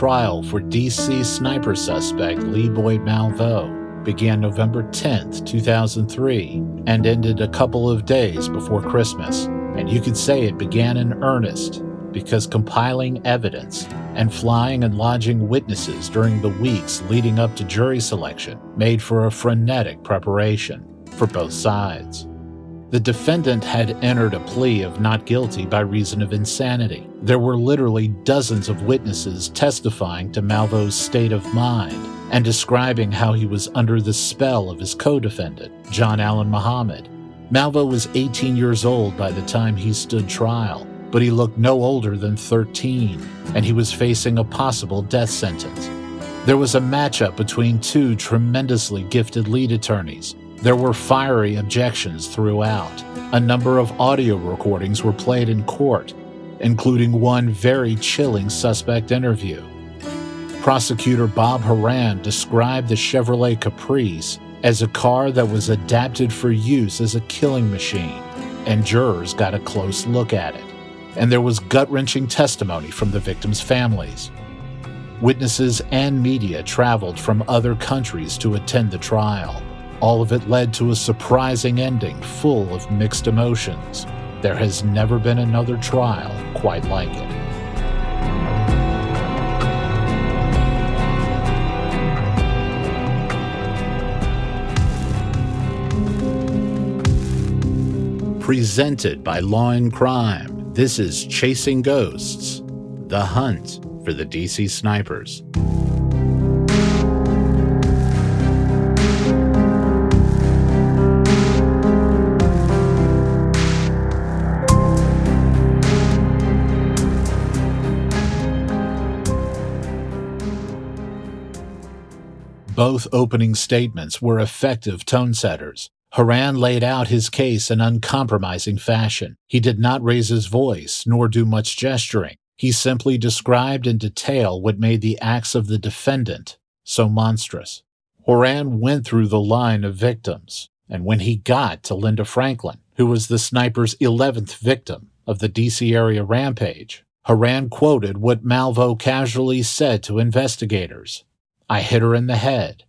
Trial for DC sniper suspect Lee Boyd Malvo began November 10, 2003, and ended a couple of days before Christmas. And you could say it began in earnest because compiling evidence and flying and lodging witnesses during the weeks leading up to jury selection made for a frenetic preparation for both sides. The defendant had entered a plea of not guilty by reason of insanity. There were literally dozens of witnesses testifying to Malvo's state of mind and describing how he was under the spell of his co defendant, John Allen Muhammad. Malvo was 18 years old by the time he stood trial, but he looked no older than 13, and he was facing a possible death sentence. There was a matchup between two tremendously gifted lead attorneys there were fiery objections throughout. A number of audio recordings were played in court, including one very chilling suspect interview. Prosecutor Bob Horan described the Chevrolet Caprice as a car that was adapted for use as a killing machine, and jurors got a close look at it. And there was gut wrenching testimony from the victims' families. Witnesses and media traveled from other countries to attend the trial. All of it led to a surprising ending full of mixed emotions. There has never been another trial quite like it. Presented by Law and Crime, this is Chasing Ghosts The Hunt for the DC Snipers. Both opening statements were effective tone setters. Horan laid out his case in uncompromising fashion. He did not raise his voice nor do much gesturing. He simply described in detail what made the acts of the defendant so monstrous. Horan went through the line of victims, and when he got to Linda Franklin, who was the sniper's 11th victim of the DC area rampage, Horan quoted what Malvo casually said to investigators I hit her in the head.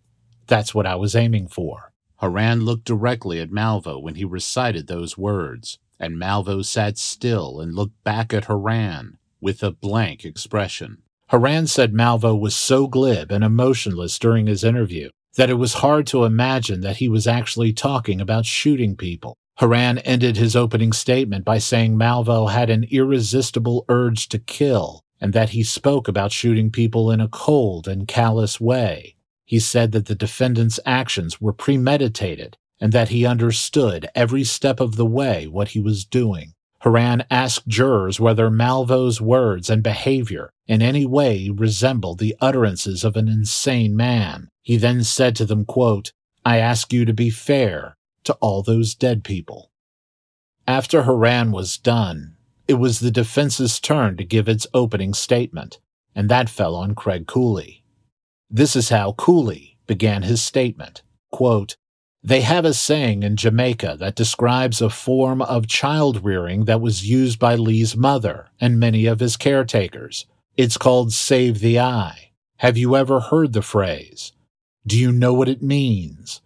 That's what I was aiming for. Horan looked directly at Malvo when he recited those words, and Malvo sat still and looked back at Horan with a blank expression. Horan said Malvo was so glib and emotionless during his interview that it was hard to imagine that he was actually talking about shooting people. Horan ended his opening statement by saying Malvo had an irresistible urge to kill and that he spoke about shooting people in a cold and callous way. He said that the defendant's actions were premeditated and that he understood every step of the way what he was doing. Horan asked jurors whether Malvo's words and behavior in any way resembled the utterances of an insane man. He then said to them, quote, I ask you to be fair to all those dead people. After Horan was done, it was the defense's turn to give its opening statement, and that fell on Craig Cooley. This is how Cooley began his statement. Quote, they have a saying in Jamaica that describes a form of child rearing that was used by Lee's mother and many of his caretakers. It's called save the eye. Have you ever heard the phrase? Do you know what it means?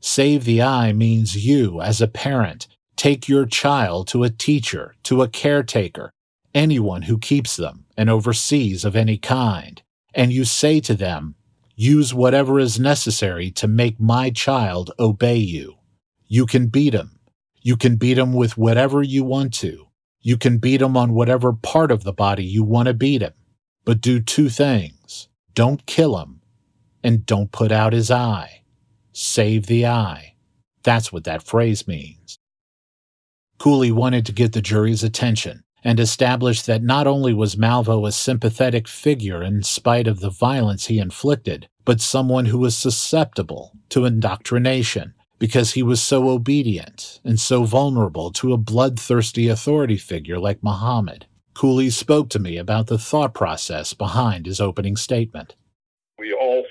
Save the eye means you, as a parent, Take your child to a teacher, to a caretaker, anyone who keeps them and oversees of any kind, and you say to them, Use whatever is necessary to make my child obey you. You can beat him. You can beat him with whatever you want to. You can beat him on whatever part of the body you want to beat him. But do two things. Don't kill him and don't put out his eye. Save the eye. That's what that phrase means. Cooley wanted to get the jury's attention and establish that not only was Malvo a sympathetic figure in spite of the violence he inflicted, but someone who was susceptible to indoctrination because he was so obedient and so vulnerable to a bloodthirsty authority figure like Muhammad. Cooley spoke to me about the thought process behind his opening statement. We all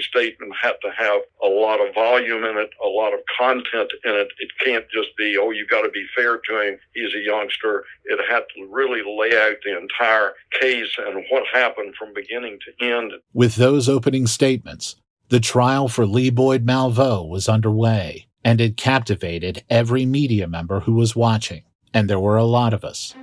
statement had to have a lot of volume in it, a lot of content in it. It can't just be, oh, you've got to be fair to him. He's a youngster. It had to really lay out the entire case and what happened from beginning to end. With those opening statements, the trial for Lee Boyd Malvo was underway, and it captivated every media member who was watching, and there were a lot of us.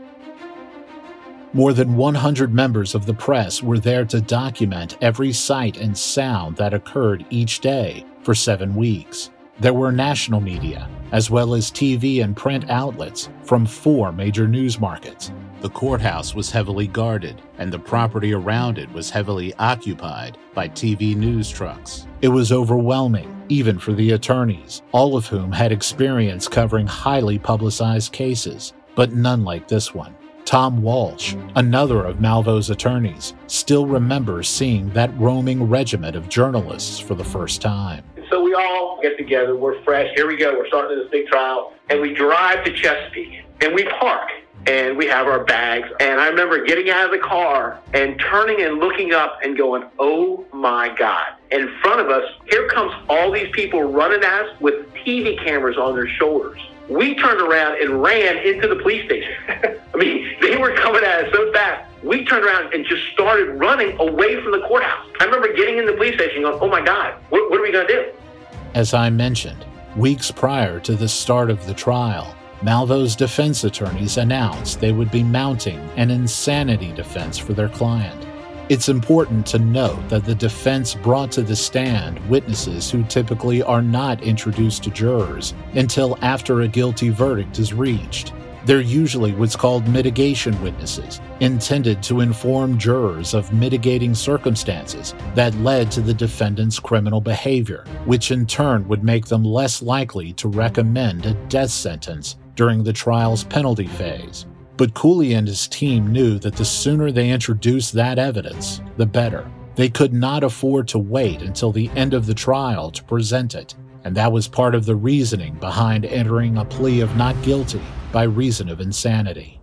More than 100 members of the press were there to document every sight and sound that occurred each day for seven weeks. There were national media, as well as TV and print outlets from four major news markets. The courthouse was heavily guarded, and the property around it was heavily occupied by TV news trucks. It was overwhelming, even for the attorneys, all of whom had experience covering highly publicized cases, but none like this one. Tom Walsh, another of Malvo's attorneys, still remembers seeing that roaming regiment of journalists for the first time. So we all get together, we're fresh, here we go, we're starting this big trial, and we drive to Chesapeake, and we park, and we have our bags. And I remember getting out of the car and turning and looking up and going, oh my God. In front of us, here comes all these people running at us with TV cameras on their shoulders. We turned around and ran into the police station. I mean, they were coming at us so fast. We turned around and just started running away from the courthouse. I remember getting in the police station going, oh my God, what, what are we going to do? As I mentioned, weeks prior to the start of the trial, Malvo's defense attorneys announced they would be mounting an insanity defense for their client. It's important to note that the defense brought to the stand witnesses who typically are not introduced to jurors until after a guilty verdict is reached. They're usually what's called mitigation witnesses, intended to inform jurors of mitigating circumstances that led to the defendant's criminal behavior, which in turn would make them less likely to recommend a death sentence during the trial's penalty phase. But Cooley and his team knew that the sooner they introduced that evidence, the better. They could not afford to wait until the end of the trial to present it, and that was part of the reasoning behind entering a plea of not guilty by reason of insanity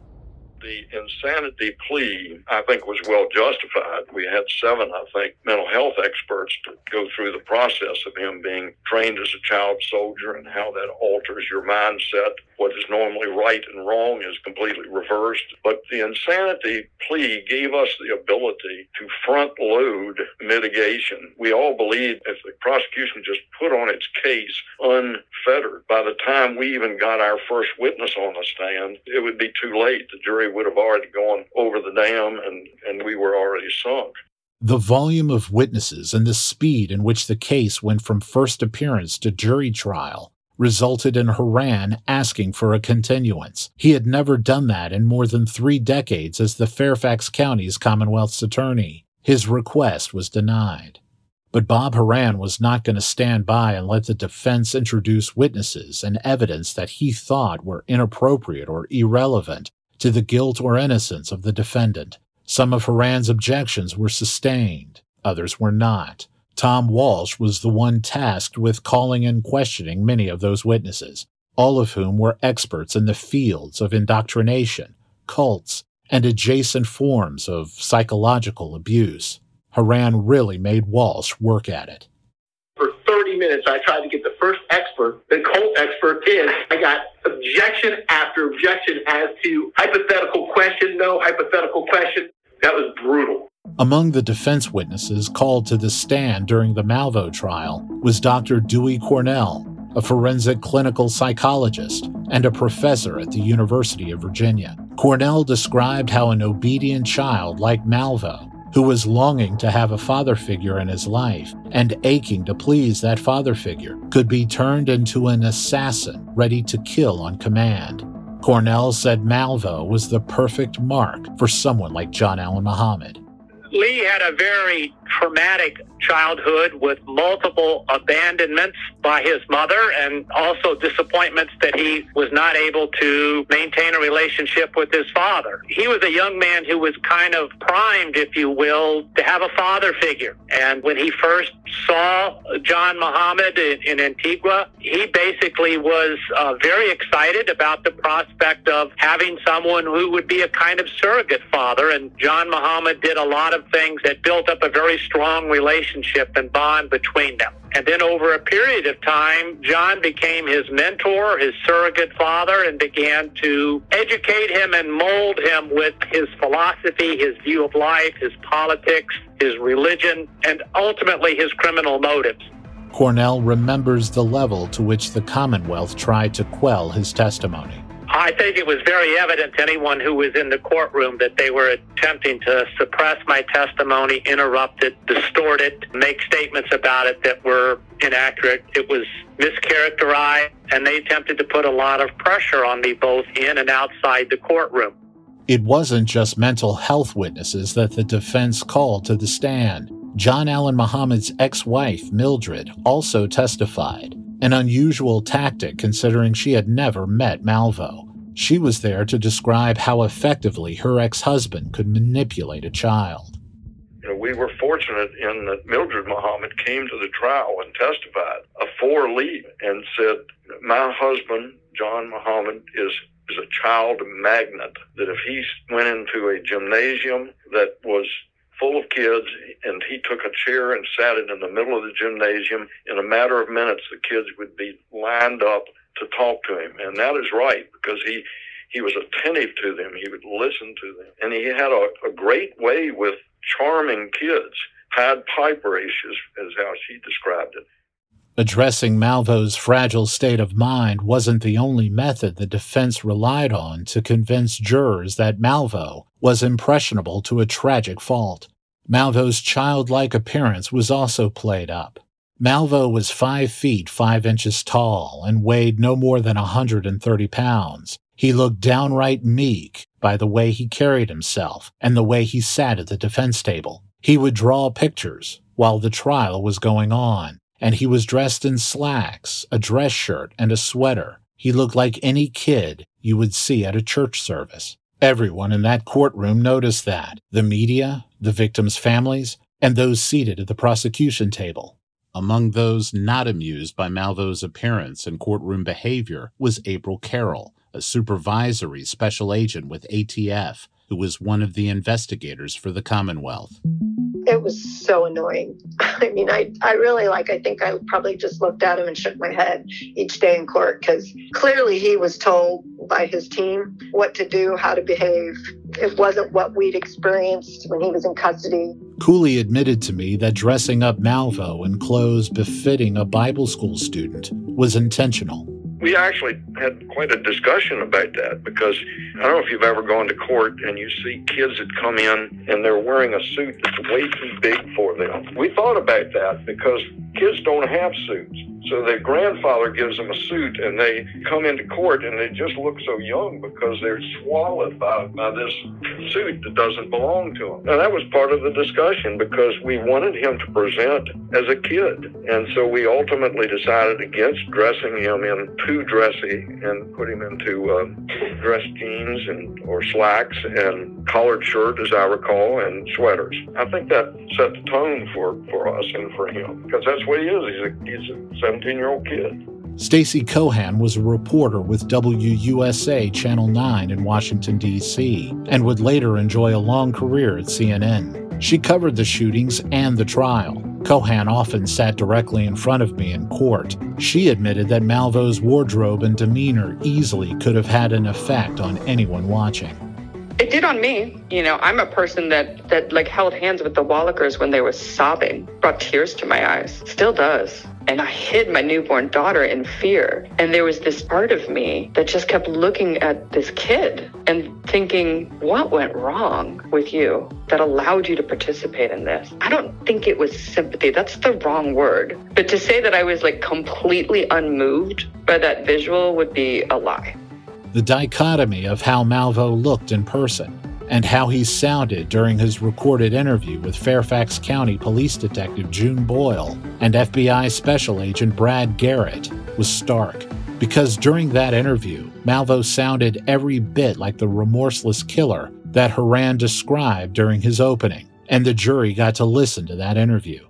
the insanity plea, I think, was well justified. We had seven, I think, mental health experts to go through the process of him being trained as a child soldier and how that alters your mindset. What is normally right and wrong is completely reversed. But the insanity plea gave us the ability to front load mitigation. We all believed if the prosecution just put on its case unfettered, by the time we even got our first witness on the stand, it would be too late. The jury would have already gone over the dam and, and we were already sunk. The volume of witnesses and the speed in which the case went from first appearance to jury trial resulted in Horan asking for a continuance. He had never done that in more than three decades as the Fairfax County's Commonwealth's attorney. His request was denied. But Bob Horan was not going to stand by and let the defense introduce witnesses and evidence that he thought were inappropriate or irrelevant to the guilt or innocence of the defendant. Some of Horan's objections were sustained, others were not. Tom Walsh was the one tasked with calling and questioning many of those witnesses, all of whom were experts in the fields of indoctrination, cults, and adjacent forms of psychological abuse. Horan really made Walsh work at it. For 30 minutes, I tried to get the first expert, the cult expert, in. I got objection after objection as to hypothetical question, no hypothetical question. That was brutal. Among the defense witnesses called to the stand during the Malvo trial was Dr. Dewey Cornell, a forensic clinical psychologist and a professor at the University of Virginia. Cornell described how an obedient child like Malvo, who was longing to have a father figure in his life and aching to please that father figure, could be turned into an assassin ready to kill on command. Cornell said Malvo was the perfect mark for someone like John Allen Muhammad. Lee had a very traumatic childhood with multiple abandonments by his mother and also disappointments that he was not able to maintain a relationship with his father. He was a young man who was kind of primed, if you will, to have a father figure. And when he first saw John Muhammad in, in Antigua, he basically was uh, very excited about the prospect of having someone who would be a kind of surrogate father. And John Muhammad did a lot of things that built up a very strong relationship relationship and bond between them. And then over a period of time, John became his mentor, his surrogate father, and began to educate him and mold him with his philosophy, his view of life, his politics, his religion, and ultimately his criminal motives. Cornell remembers the level to which the Commonwealth tried to quell his testimony. I think it was very evident to anyone who was in the courtroom that they were attempting to suppress my testimony, interrupt it, distort it, make statements about it that were inaccurate. It was mischaracterized, and they attempted to put a lot of pressure on me both in and outside the courtroom. It wasn't just mental health witnesses that the defense called to the stand. John Allen Muhammad's ex wife, Mildred, also testified, an unusual tactic considering she had never met Malvo. She was there to describe how effectively her ex husband could manipulate a child. You know, we were fortunate in that Mildred Muhammad came to the trial and testified a lead and said, My husband, John Muhammad, is is a child magnet. That if he went into a gymnasium that was full of kids, and he took a chair and sat it in the middle of the gymnasium. In a matter of minutes, the kids would be lined up to talk to him, and that is right because he he was attentive to them. He would listen to them, and he had a, a great way with charming kids. Pied Piper-ish is, is how she described it. Addressing Malvo's fragile state of mind wasn't the only method the defense relied on to convince jurors that Malvo was impressionable to a tragic fault. Malvo's childlike appearance was also played up. Malvo was five feet five inches tall and weighed no more than a 130 pounds. He looked downright meek by the way he carried himself and the way he sat at the defense table. He would draw pictures while the trial was going on, and he was dressed in slacks, a dress shirt, and a sweater. He looked like any kid you would see at a church service. Everyone in that courtroom noticed that the media, the victims' families, and those seated at the prosecution table. Among those not amused by Malvo's appearance and courtroom behavior was April Carroll, a supervisory special agent with ATF, who was one of the investigators for the Commonwealth. It was so annoying. I mean, I, I really like, I think I probably just looked at him and shook my head each day in court because clearly he was told by his team what to do, how to behave. It wasn't what we'd experienced when he was in custody. Cooley admitted to me that dressing up Malvo in clothes befitting a Bible school student was intentional we actually had quite a discussion about that because I don't know if you've ever gone to court and you see kids that come in and they're wearing a suit that's way too big for them. We thought about that because kids don't have suits. So their grandfather gives them a suit and they come into court and they just look so young because they're swallowed by, by this suit that doesn't belong to them. And that was part of the discussion because we wanted him to present as a kid. And so we ultimately decided against dressing him in too dressy and put him into uh, dress jeans and or slacks and collared shirt, as I recall, and sweaters. I think that set the tone for, for us and for him because that's what he is. He's a, he's a 17 year old kid. Stacy Cohan was a reporter with WUSA Channel 9 in Washington, D.C., and would later enjoy a long career at CNN. She covered the shootings and the trial. Cohan often sat directly in front of me in court. She admitted that Malvo's wardrobe and demeanor easily could have had an effect on anyone watching. It did on me. You know, I'm a person that that like held hands with the Wallachers when they were sobbing, brought tears to my eyes. Still does. And I hid my newborn daughter in fear. And there was this part of me that just kept looking at this kid and thinking, what went wrong with you that allowed you to participate in this? I don't think it was sympathy. That's the wrong word. But to say that I was like completely unmoved by that visual would be a lie. The dichotomy of how Malvo looked in person and how he sounded during his recorded interview with Fairfax County Police Detective June Boyle and FBI Special Agent Brad Garrett was stark. Because during that interview, Malvo sounded every bit like the remorseless killer that Horan described during his opening, and the jury got to listen to that interview.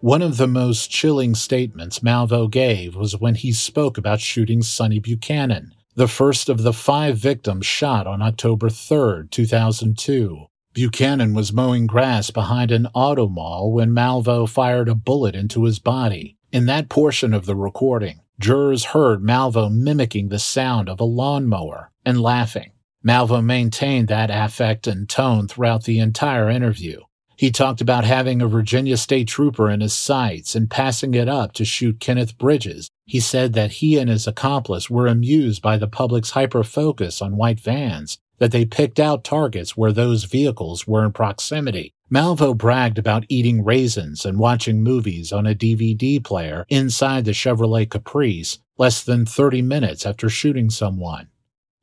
One of the most chilling statements Malvo gave was when he spoke about shooting Sonny Buchanan, the first of the five victims shot on October 3, 2002. Buchanan was mowing grass behind an auto mall when Malvo fired a bullet into his body. In that portion of the recording, jurors heard Malvo mimicking the sound of a lawnmower and laughing. Malvo maintained that affect and tone throughout the entire interview. He talked about having a Virginia state trooper in his sights and passing it up to shoot Kenneth Bridges. He said that he and his accomplice were amused by the public's hyper focus on white vans, that they picked out targets where those vehicles were in proximity. Malvo bragged about eating raisins and watching movies on a DVD player inside the Chevrolet Caprice less than 30 minutes after shooting someone.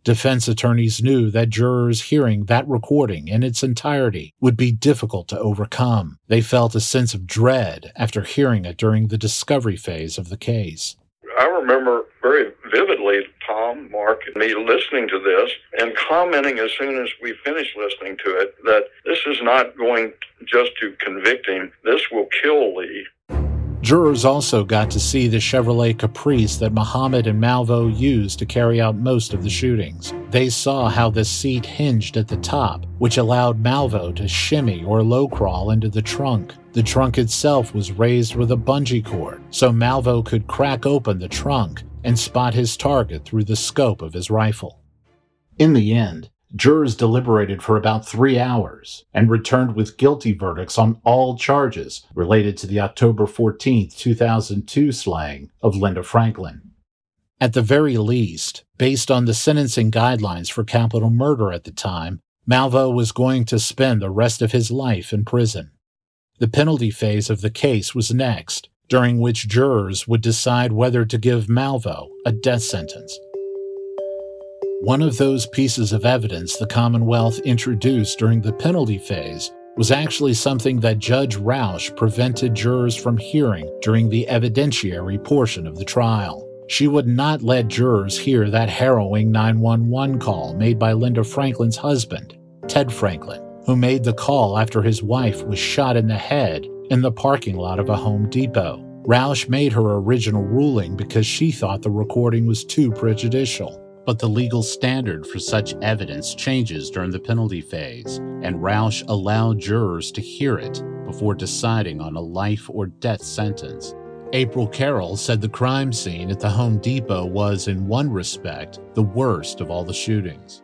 Defense attorneys knew that jurors hearing that recording in its entirety would be difficult to overcome. They felt a sense of dread after hearing it during the discovery phase of the case. I remember very vividly Tom, Mark, and me listening to this and commenting as soon as we finished listening to it that this is not going just to convict him, this will kill Lee. Jurors also got to see the Chevrolet Caprice that Muhammad and Malvo used to carry out most of the shootings. They saw how the seat hinged at the top, which allowed Malvo to shimmy or low crawl into the trunk. The trunk itself was raised with a bungee cord, so Malvo could crack open the trunk and spot his target through the scope of his rifle. In the end, Jurors deliberated for about three hours and returned with guilty verdicts on all charges related to the October 14, 2002 slaying of Linda Franklin. At the very least, based on the sentencing guidelines for capital murder at the time, Malvo was going to spend the rest of his life in prison. The penalty phase of the case was next, during which jurors would decide whether to give Malvo a death sentence. One of those pieces of evidence the Commonwealth introduced during the penalty phase was actually something that Judge Roush prevented jurors from hearing during the evidentiary portion of the trial. She would not let jurors hear that harrowing 911 call made by Linda Franklin's husband, Ted Franklin, who made the call after his wife was shot in the head in the parking lot of a Home Depot. Roush made her original ruling because she thought the recording was too prejudicial. But the legal standard for such evidence changes during the penalty phase, and Roush allowed jurors to hear it before deciding on a life or death sentence. April Carroll said the crime scene at the Home Depot was, in one respect, the worst of all the shootings.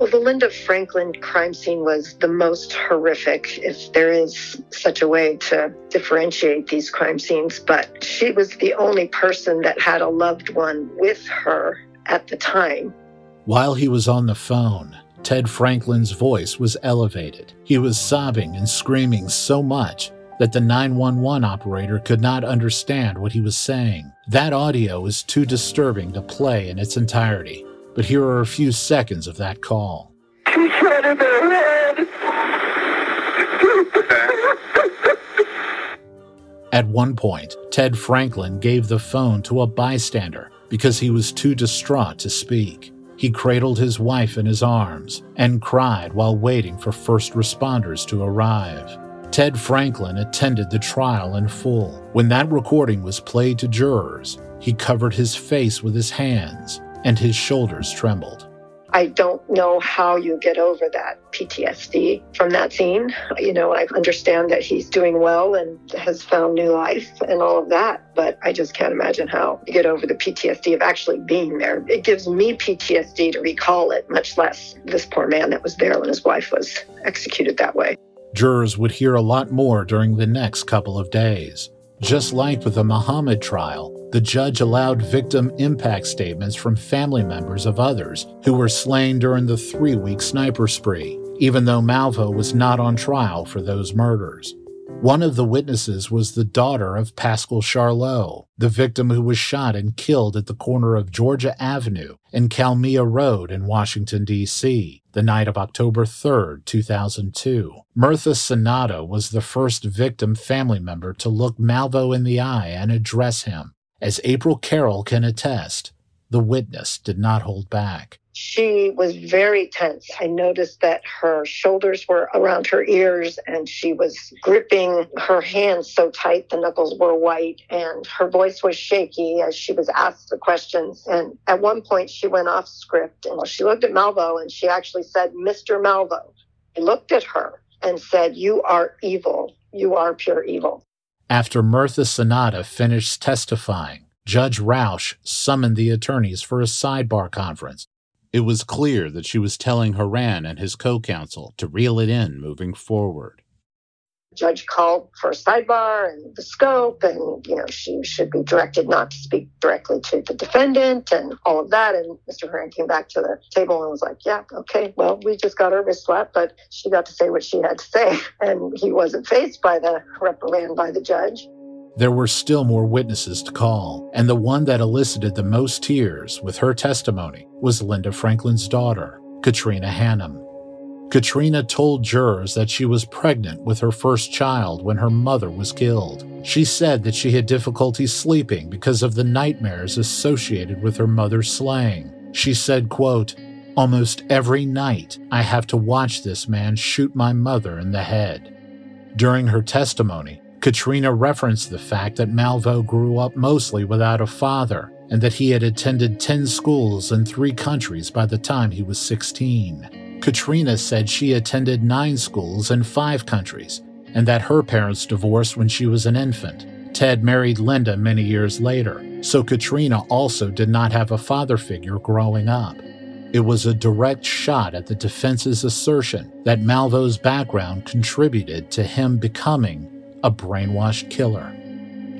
Well, the Linda Franklin crime scene was the most horrific, if there is such a way to differentiate these crime scenes. But she was the only person that had a loved one with her at the time. While he was on the phone, Ted Franklin's voice was elevated. He was sobbing and screaming so much that the 911 operator could not understand what he was saying. That audio is too disturbing to play in its entirety, but here are a few seconds of that call. She shot in the head. At one point, Ted Franklin gave the phone to a bystander because he was too distraught to speak. He cradled his wife in his arms and cried while waiting for first responders to arrive. Ted Franklin attended the trial in full. When that recording was played to jurors, he covered his face with his hands and his shoulders trembled. I don't know how you get over that PTSD from that scene. You know, I understand that he's doing well and has found new life and all of that, but I just can't imagine how you get over the PTSD of actually being there. It gives me PTSD to recall it, much less this poor man that was there when his wife was executed that way. Jurors would hear a lot more during the next couple of days. Just like with the Muhammad trial, the judge allowed victim impact statements from family members of others who were slain during the three week sniper spree, even though Malvo was not on trial for those murders. One of the witnesses was the daughter of Pascal Charlot, the victim who was shot and killed at the corner of Georgia Avenue and Kalmia Road in Washington, D.C., the night of October 3, 2002. Mirtha Sonato was the first victim family member to look Malvo in the eye and address him. As April Carroll can attest, the witness did not hold back. She was very tense. I noticed that her shoulders were around her ears and she was gripping her hands so tight the knuckles were white and her voice was shaky as she was asked the questions. And at one point she went off script and she looked at Malvo and she actually said, Mr. Malvo. I looked at her and said, You are evil. You are pure evil. After Mirtha Sonata finished testifying, Judge Roush summoned the attorneys for a sidebar conference. It was clear that she was telling Horan and his co counsel to reel it in moving forward judge called for a sidebar and the scope and you know she should be directed not to speak directly to the defendant and all of that. And mr Horan came back to the table and was like yeah okay well we just got her wrist slapped but she got to say what she had to say. And he wasn't faced by the reprimand by the judge. There were still more witnesses to call, and the one that elicited the most tears with her testimony was Linda Franklin's daughter, Katrina Hannum. Katrina told jurors that she was pregnant with her first child when her mother was killed. She said that she had difficulty sleeping because of the nightmares associated with her mother's slaying. She said, quote, Almost every night, I have to watch this man shoot my mother in the head. During her testimony, Katrina referenced the fact that Malvo grew up mostly without a father and that he had attended 10 schools in three countries by the time he was 16. Katrina said she attended nine schools in five countries and that her parents divorced when she was an infant. Ted married Linda many years later, so Katrina also did not have a father figure growing up. It was a direct shot at the defense's assertion that Malvo's background contributed to him becoming a brainwashed killer.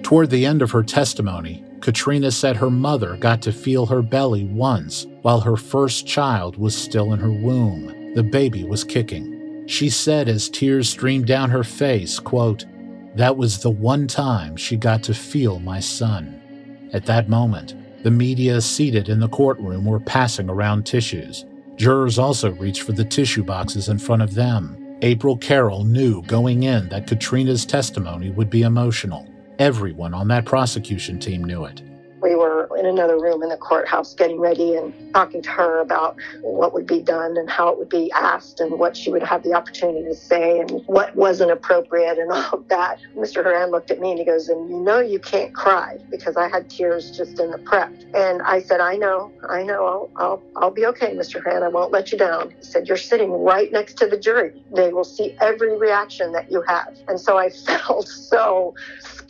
Toward the end of her testimony, Katrina said her mother got to feel her belly once while her first child was still in her womb. The baby was kicking. She said as tears streamed down her face, quote, That was the one time she got to feel my son. At that moment, the media seated in the courtroom were passing around tissues. Jurors also reached for the tissue boxes in front of them. April Carroll knew going in that Katrina's testimony would be emotional. Everyone on that prosecution team knew it. We were in another room in the courthouse getting ready and talking to her about what would be done and how it would be asked and what she would have the opportunity to say and what wasn't appropriate and all of that. Mr. Horan looked at me and he goes, And you know you can't cry because I had tears just in the prep. And I said, I know, I know, I'll, I'll, I'll be okay, Mr. Horan. I won't let you down. He said, You're sitting right next to the jury. They will see every reaction that you have. And so I felt so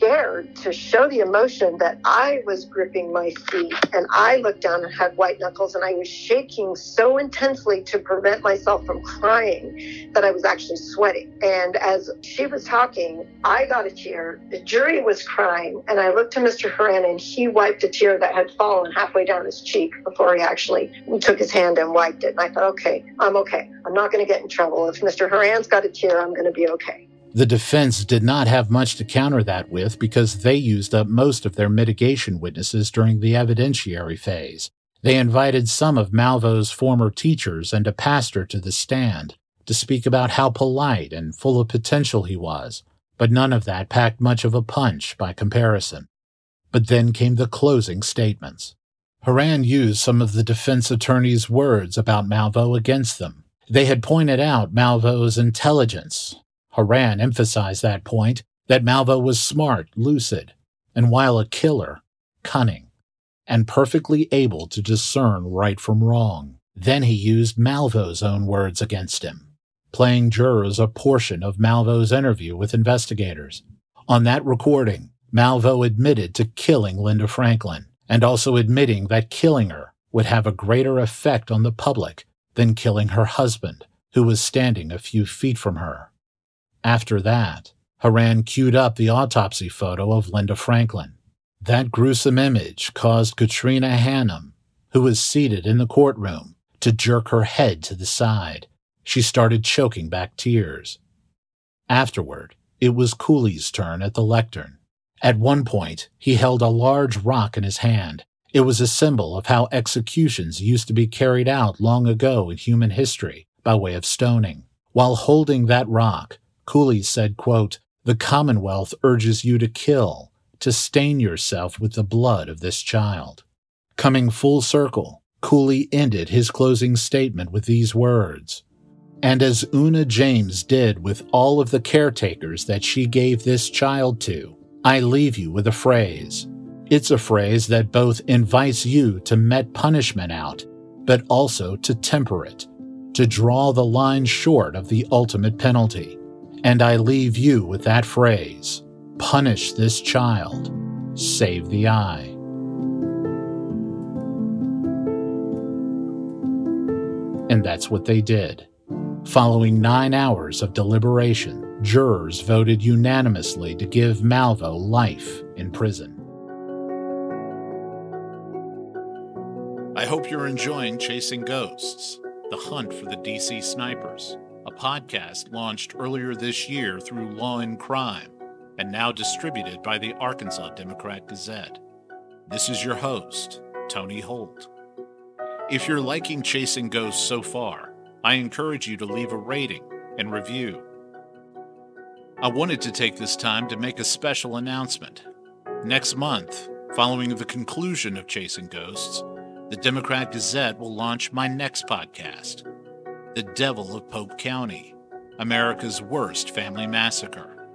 scared to show the emotion that I was gripping my seat and I looked down and had white knuckles and I was shaking so intensely to prevent myself from crying that I was actually sweating. And as she was talking, I got a tear. The jury was crying and I looked to Mr. Horan and he wiped a tear that had fallen halfway down his cheek before he actually took his hand and wiped it. And I thought, okay, I'm okay. I'm not going to get in trouble. If Mr. Horan's got a tear, I'm going to be okay. The defense did not have much to counter that with because they used up most of their mitigation witnesses during the evidentiary phase. They invited some of Malvo's former teachers and a pastor to the stand to speak about how polite and full of potential he was, but none of that packed much of a punch by comparison. But then came the closing statements. Horan used some of the defense attorney's words about Malvo against them. They had pointed out Malvo's intelligence, Horan emphasized that point that Malvo was smart, lucid, and while a killer, cunning, and perfectly able to discern right from wrong. Then he used Malvo's own words against him, playing jurors a portion of Malvo's interview with investigators. On that recording, Malvo admitted to killing Linda Franklin and also admitting that killing her would have a greater effect on the public than killing her husband, who was standing a few feet from her. After that, Horan queued up the autopsy photo of Linda Franklin. That gruesome image caused Katrina Hannum, who was seated in the courtroom, to jerk her head to the side. She started choking back tears. Afterward, it was Cooley's turn at the lectern. At one point, he held a large rock in his hand. It was a symbol of how executions used to be carried out long ago in human history by way of stoning. While holding that rock, Cooley said, quote, The Commonwealth urges you to kill, to stain yourself with the blood of this child. Coming full circle, Cooley ended his closing statement with these words And as Una James did with all of the caretakers that she gave this child to, I leave you with a phrase. It's a phrase that both invites you to met punishment out, but also to temper it, to draw the line short of the ultimate penalty. And I leave you with that phrase punish this child, save the eye. And that's what they did. Following nine hours of deliberation, jurors voted unanimously to give Malvo life in prison. I hope you're enjoying Chasing Ghosts, the hunt for the DC snipers, a podcast launched earlier this year through Law and Crime and now distributed by the Arkansas Democrat Gazette. This is your host, Tony Holt. If you're liking Chasing Ghosts so far, I encourage you to leave a rating and review. I wanted to take this time to make a special announcement. Next month, following the conclusion of Chasing Ghosts, the Democrat Gazette will launch my next podcast, The Devil of Pope County America's Worst Family Massacre.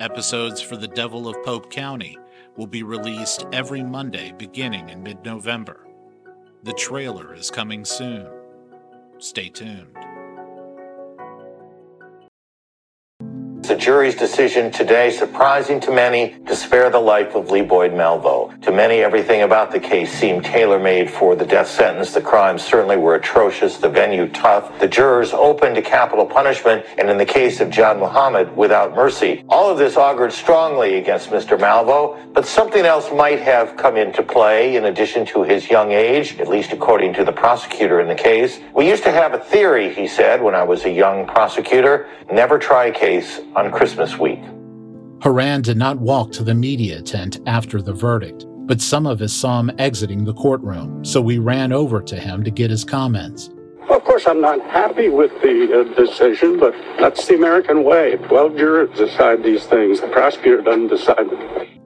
Episodes for The Devil of Pope County will be released every Monday beginning in mid November. The trailer is coming soon. Stay tuned. The jury's decision today, surprising to many, to spare the life of Lee Boyd Malvo. To many, everything about the case seemed tailor-made for the death sentence. The crimes certainly were atrocious, the venue tough. The jurors open to capital punishment, and in the case of John Muhammad, without mercy. All of this augured strongly against Mr. Malvo, but something else might have come into play in addition to his young age, at least according to the prosecutor in the case. We used to have a theory, he said, when I was a young prosecutor, never try a case on Christmas week. Horan did not walk to the media tent after the verdict, but some of us saw him exiting the courtroom, so we ran over to him to get his comments. Of course, I'm not happy with the uh, decision, but that's the American way. Twelve jurors decide these things. The prosecutor doesn't decide them.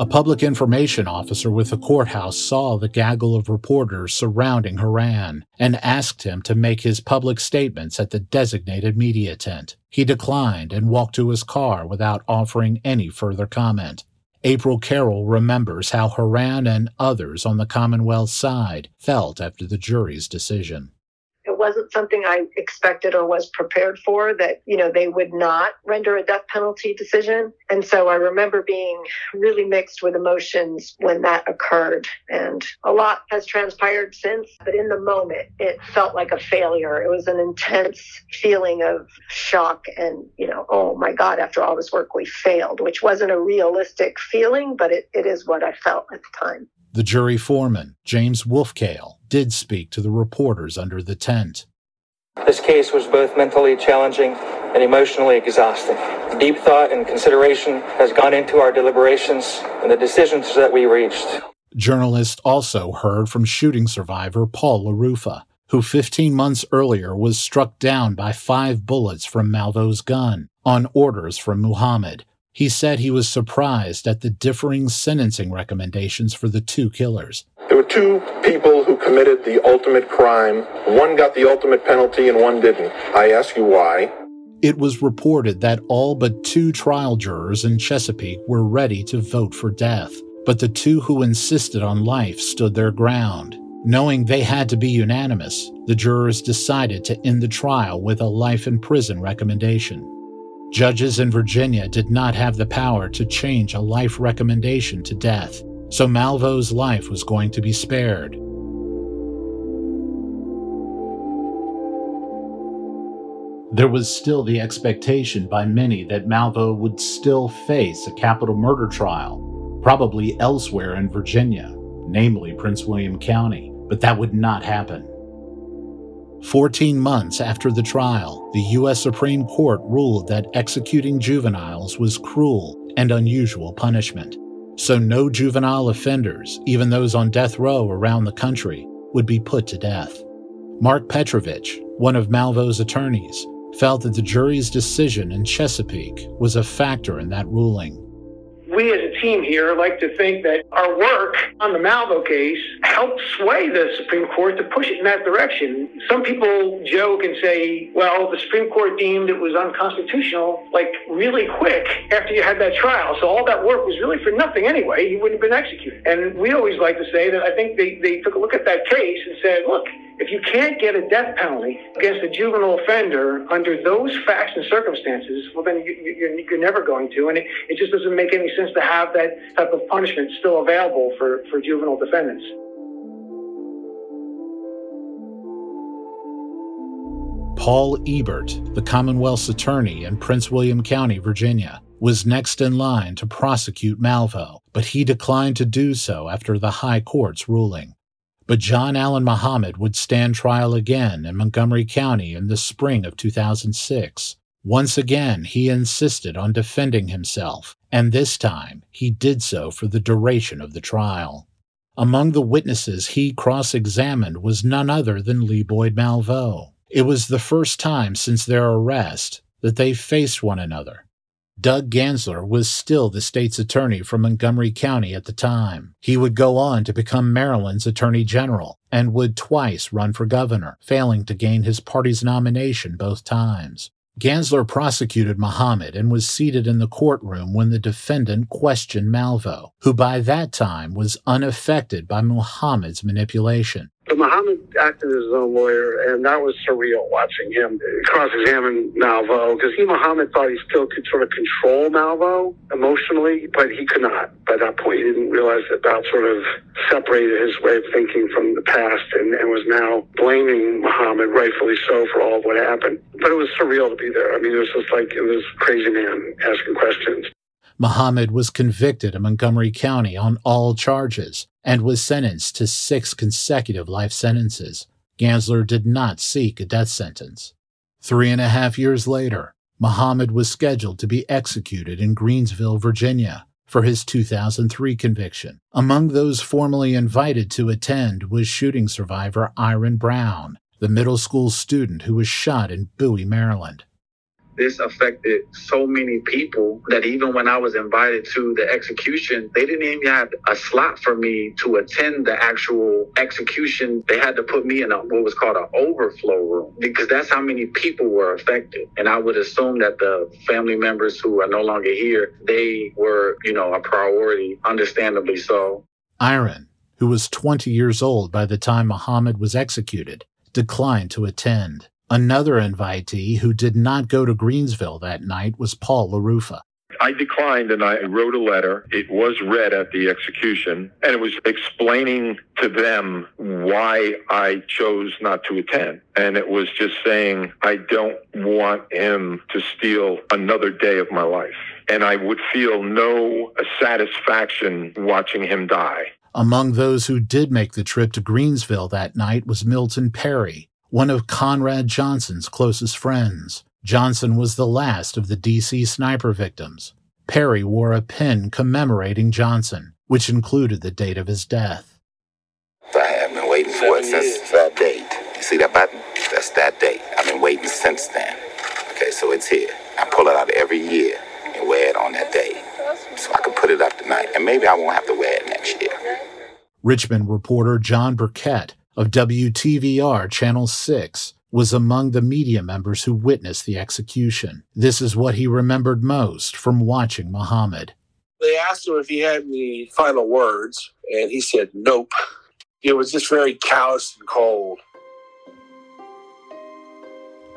A public information officer with the courthouse saw the gaggle of reporters surrounding Horan and asked him to make his public statements at the designated media tent. He declined and walked to his car without offering any further comment. April Carroll remembers how Horan and others on the Commonwealth side felt after the jury's decision wasn't something I expected or was prepared for that, you know, they would not render a death penalty decision. And so I remember being really mixed with emotions when that occurred. And a lot has transpired since, but in the moment, it felt like a failure. It was an intense feeling of shock and, you know, oh my God, after all this work, we failed, which wasn't a realistic feeling, but it, it is what I felt at the time. The jury foreman, James Wolfcale, did speak to the reporters under the tent. This case was both mentally challenging and emotionally exhausting. Deep thought and consideration has gone into our deliberations and the decisions that we reached. Journalists also heard from shooting survivor Paul LaRuffa, who 15 months earlier was struck down by five bullets from Malvo's gun on orders from Muhammad he said he was surprised at the differing sentencing recommendations for the two killers. There were two people who committed the ultimate crime. One got the ultimate penalty and one didn't. I ask you why. It was reported that all but two trial jurors in Chesapeake were ready to vote for death, but the two who insisted on life stood their ground. Knowing they had to be unanimous, the jurors decided to end the trial with a life in prison recommendation. Judges in Virginia did not have the power to change a life recommendation to death, so Malvo's life was going to be spared. There was still the expectation by many that Malvo would still face a capital murder trial, probably elsewhere in Virginia, namely Prince William County, but that would not happen. Fourteen months after the trial, the U.S. Supreme Court ruled that executing juveniles was cruel and unusual punishment. So no juvenile offenders, even those on death row around the country, would be put to death. Mark Petrovich, one of Malvo's attorneys, felt that the jury's decision in Chesapeake was a factor in that ruling we as a team here like to think that our work on the Malvo case helped sway the Supreme Court to push it in that direction. Some people joke and say, well, the Supreme Court deemed it was unconstitutional, like really quick after you had that trial. So all that work was really for nothing anyway. He wouldn't have been executed. And we always like to say that I think they, they took a look at that case and said, look, If you can't get a death penalty against a juvenile offender under those facts and circumstances, well, then you, you're, you're never going to. And it, it just doesn't make any sense to have that type of punishment still available for, for juvenile defendants. Paul Ebert, the Commonwealth's attorney in Prince William County, Virginia, was next in line to prosecute Malvo, but he declined to do so after the High Court's ruling. But John Allen Muhammad would stand trial again in Montgomery County in the spring of 2006. Once again, he insisted on defending himself, and this time he did so for the duration of the trial. Among the witnesses he cross examined was none other than Lee Boyd Malvo. It was the first time since their arrest that they faced one another. Doug Gansler was still the state's attorney for Montgomery County at the time. He would go on to become Maryland's attorney general and would twice run for governor, failing to gain his party's nomination both times. Gansler prosecuted Muhammad and was seated in the courtroom when the defendant questioned Malvo, who by that time was unaffected by Muhammad's manipulation. But Muhammad acted as his own lawyer, and that was surreal watching him cross-examine Malvo because he Muhammad thought he still could sort of control Malvo emotionally, but he could not. By that point, he didn't realize that Val sort of separated his way of thinking from the past and, and was now blaming Muhammad, rightfully so, for all of what happened. But it was surreal to be there. I mean, it was just like it was crazy man asking questions. Muhammad was convicted in Montgomery County on all charges and was sentenced to six consecutive life sentences. Gansler did not seek a death sentence. Three and a half years later, Muhammad was scheduled to be executed in Greensville, Virginia, for his 2003 conviction. Among those formally invited to attend was shooting survivor Iran Brown, the middle school student who was shot in Bowie, Maryland this affected so many people that even when I was invited to the execution, they didn't even have a slot for me to attend the actual execution. They had to put me in a, what was called an overflow room because that's how many people were affected. And I would assume that the family members who are no longer here, they were, you know, a priority, understandably so. Iran, who was 20 years old by the time Muhammad was executed, declined to attend. Another invitee who did not go to Greensville that night was Paul LaRuffa. I declined and I wrote a letter. It was read at the execution and it was explaining to them why I chose not to attend. And it was just saying, I don't want him to steal another day of my life. And I would feel no satisfaction watching him die. Among those who did make the trip to Greensville that night was Milton Perry, one of Conrad Johnson's closest friends. Johnson was the last of the DC sniper victims. Perry wore a pin commemorating Johnson, which included the date of his death. I have been waiting for it since that date. You see that button? That's that date. I've been waiting since then. Okay, so it's here. I pull it out every year and wear it on that day. So I can put it up tonight. And maybe I won't have to wear it next year. Richmond reporter John Burkett of WTVR Channel 6 was among the media members who witnessed the execution. This is what he remembered most from watching Muhammad. They asked him if he had any final words, and he said, nope. It was just very callous and cold.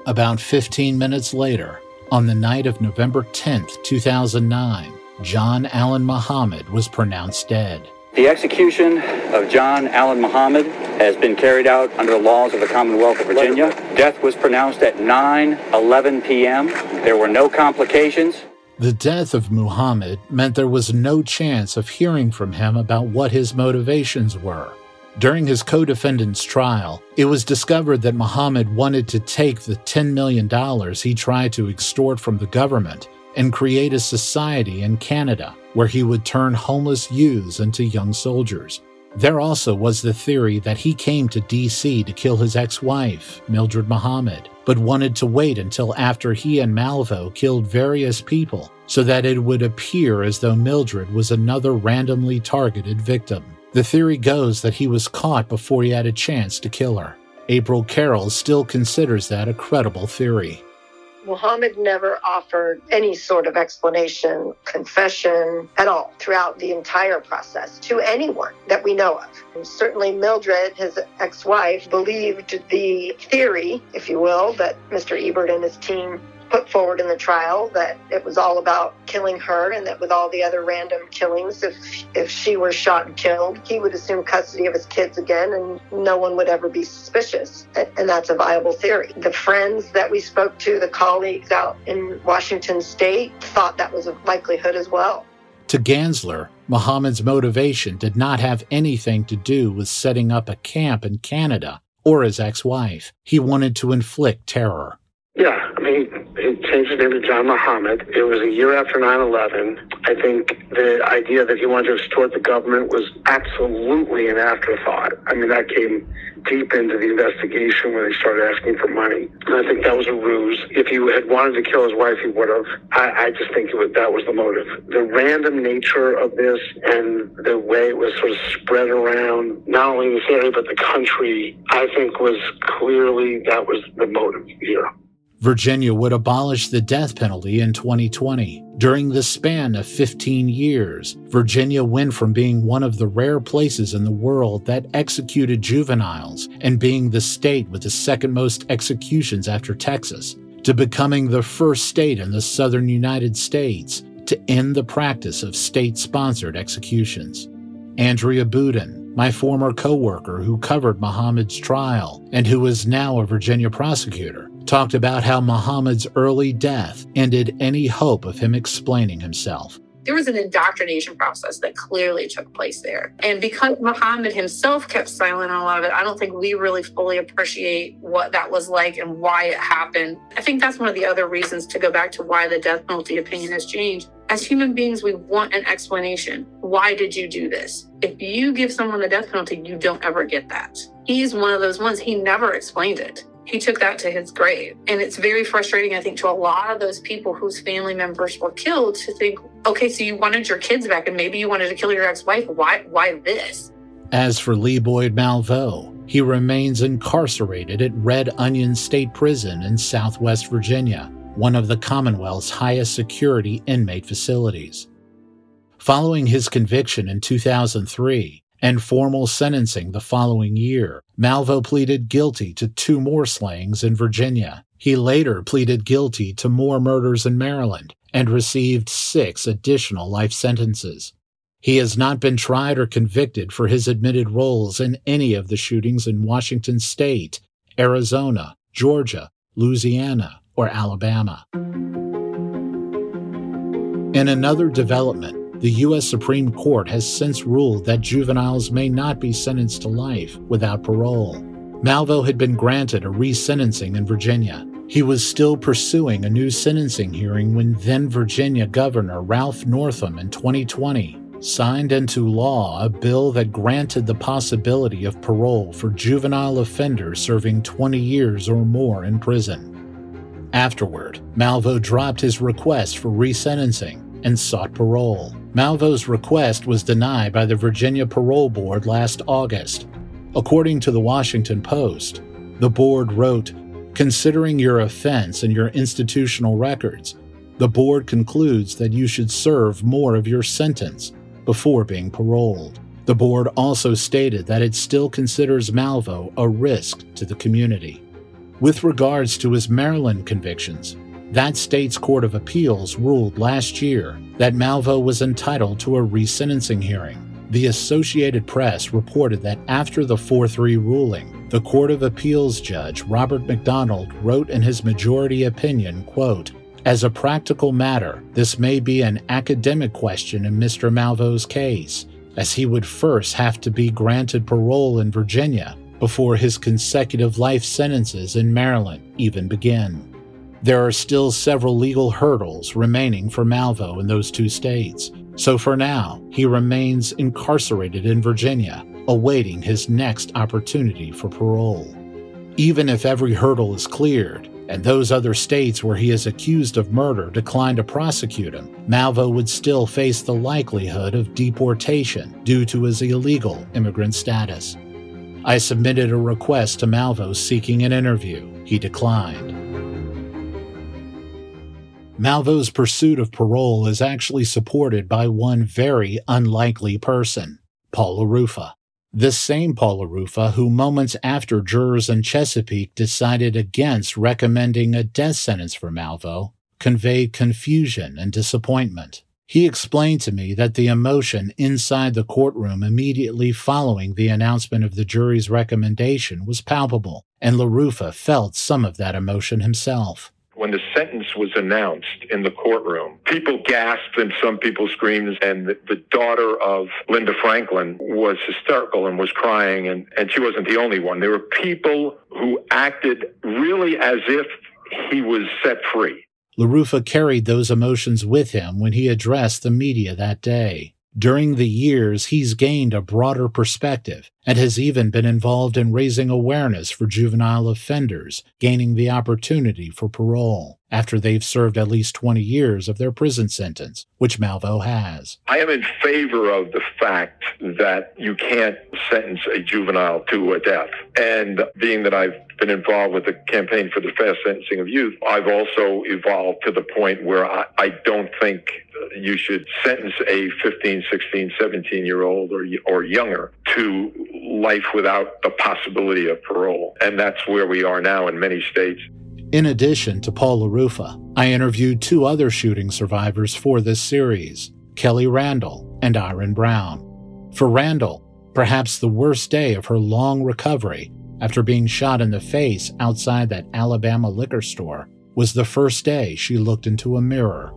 About 15 minutes later, on the night of November 10th, 2009, John Allen Muhammad was pronounced dead. The execution of John Allen Muhammad has been carried out under the laws of the Commonwealth of Virginia. Death was pronounced at 9:11 p.m. There were no complications. The death of Muhammad meant there was no chance of hearing from him about what his motivations were. During his co defendant's trial, it was discovered that Muhammad wanted to take the $10 million he tried to extort from the government and create a society in Canada where he would turn homeless youths into young soldiers. There also was the theory that he came to DC to kill his ex wife, Mildred Muhammad, but wanted to wait until after he and Malvo killed various people so that it would appear as though Mildred was another randomly targeted victim. The theory goes that he was caught before he had a chance to kill her. April Carroll still considers that a credible theory. Muhammad never offered any sort of explanation, confession at all throughout the entire process to anyone that we know of. And certainly, Mildred, his ex wife, believed the theory, if you will, that Mr. Ebert and his team put forward in the trial that it was all about killing her and that with all the other random killings if if she were shot and killed he would assume custody of his kids again and no one would ever be suspicious and that's a viable theory the friends that we spoke to the colleagues out in Washington state thought that was a likelihood as well to Gansler, Muhammad's motivation did not have anything to do with setting up a camp in Canada or his ex wife. He wanted to inflict terror. Yeah, I mean, he changed his name to John Muhammad. It was a year after 9-11. I think the idea that he wanted to extort the government was absolutely an afterthought. I mean, that came deep into the investigation when they started asking for money. And I think that was a ruse. If he had wanted to kill his wife, he would have. I, I just think it was, that was the motive. The random nature of this and the way it was sort of spread around, not only this area, but the country, I think was clearly that was the motive here. Virginia would abolish the death penalty in 2020. During the span of 15 years, Virginia went from being one of the rare places in the world that executed juveniles and being the state with the second most executions after Texas to becoming the first state in the southern United States to end the practice of state sponsored executions. Andrea Budin, my former coworker who covered Muhammad's trial and who is now a Virginia prosecutor, talked about how Muhammad's early death ended any hope of him explaining himself. There was an indoctrination process that clearly took place there. And because Muhammad himself kept silent on a lot of it, I don't think we really fully appreciate what that was like and why it happened. I think that's one of the other reasons to go back to why the death penalty opinion has changed. As human beings, we want an explanation. Why did you do this? If you give someone the death penalty, you don't ever get that. He's one of those ones, he never explained it he took that to his grave. And it's very frustrating, I think, to a lot of those people whose family members were killed to think, okay, so you wanted your kids back and maybe you wanted to kill your ex-wife. Why why this? As for Lee Boyd Malvo, he remains incarcerated at Red Onion State Prison in Southwest Virginia, one of the Commonwealth's highest security inmate facilities. Following his conviction in 2003, and formal sentencing the following year. Malvo pleaded guilty to two more slayings in Virginia. He later pleaded guilty to more murders in Maryland and received six additional life sentences. He has not been tried or convicted for his admitted roles in any of the shootings in Washington state, Arizona, Georgia, Louisiana, or Alabama. In another development, the U.S. Supreme Court has since ruled that juveniles may not be sentenced to life without parole. Malvo had been granted a resentencing in Virginia. He was still pursuing a new sentencing hearing when then Virginia Governor Ralph Northam in 2020 signed into law a bill that granted the possibility of parole for juvenile offenders serving 20 years or more in prison. Afterward, Malvo dropped his request for resentencing and sought parole. Malvo's request was denied by the Virginia Parole Board last August. According to the Washington Post, the board wrote, Considering your offense and your institutional records, the board concludes that you should serve more of your sentence before being paroled. The board also stated that it still considers Malvo a risk to the community. With regards to his Maryland convictions, that state's Court of Appeals ruled last year that Malvo was entitled to a resentencing hearing. The Associated Press reported that after the 4 3 ruling, the Court of Appeals judge Robert McDonald wrote in his majority opinion, quote, As a practical matter, this may be an academic question in Mr. Malvo's case, as he would first have to be granted parole in Virginia before his consecutive life sentences in Maryland even begin. There are still several legal hurdles remaining for Malvo in those two states, so for now, he remains incarcerated in Virginia, awaiting his next opportunity for parole. Even if every hurdle is cleared, and those other states where he is accused of murder decline to prosecute him, Malvo would still face the likelihood of deportation due to his illegal immigrant status. I submitted a request to Malvo seeking an interview. He declined. Malvo's pursuit of parole is actually supported by one very unlikely person, Paul LaRuffa. This same Paul LaRuffa, who moments after jurors in Chesapeake decided against recommending a death sentence for Malvo, conveyed confusion and disappointment. He explained to me that the emotion inside the courtroom immediately following the announcement of the jury's recommendation was palpable, and LaRuffa felt some of that emotion himself when the sentence was announced in the courtroom, people gasped and some people screamed. And the, daughter of Linda Franklin was hysterical and was crying. And, and she wasn't the only one. There were people who acted really as if he was set free. LaRuffa carried those emotions with him when he addressed the media that day. During the years, he's gained a broader perspective and has even been involved in raising awareness for juvenile offenders gaining the opportunity for parole after they've served at least 20 years of their prison sentence, which Malvo has. I am in favor of the fact that you can't sentence a juvenile to a death. And being that I've been involved with the campaign for the fast sentencing of youth, I've also evolved to the point where I, I don't think you should sentence a 15, 16, 17 year old or, or younger to life without the possibility of parole. And that's where we are now in many states. In addition to Paul LaRuffa, I interviewed two other shooting survivors for this series Kelly Randall and Iran Brown. For Randall, perhaps the worst day of her long recovery after being shot in the face outside that Alabama liquor store was the first day she looked into a mirror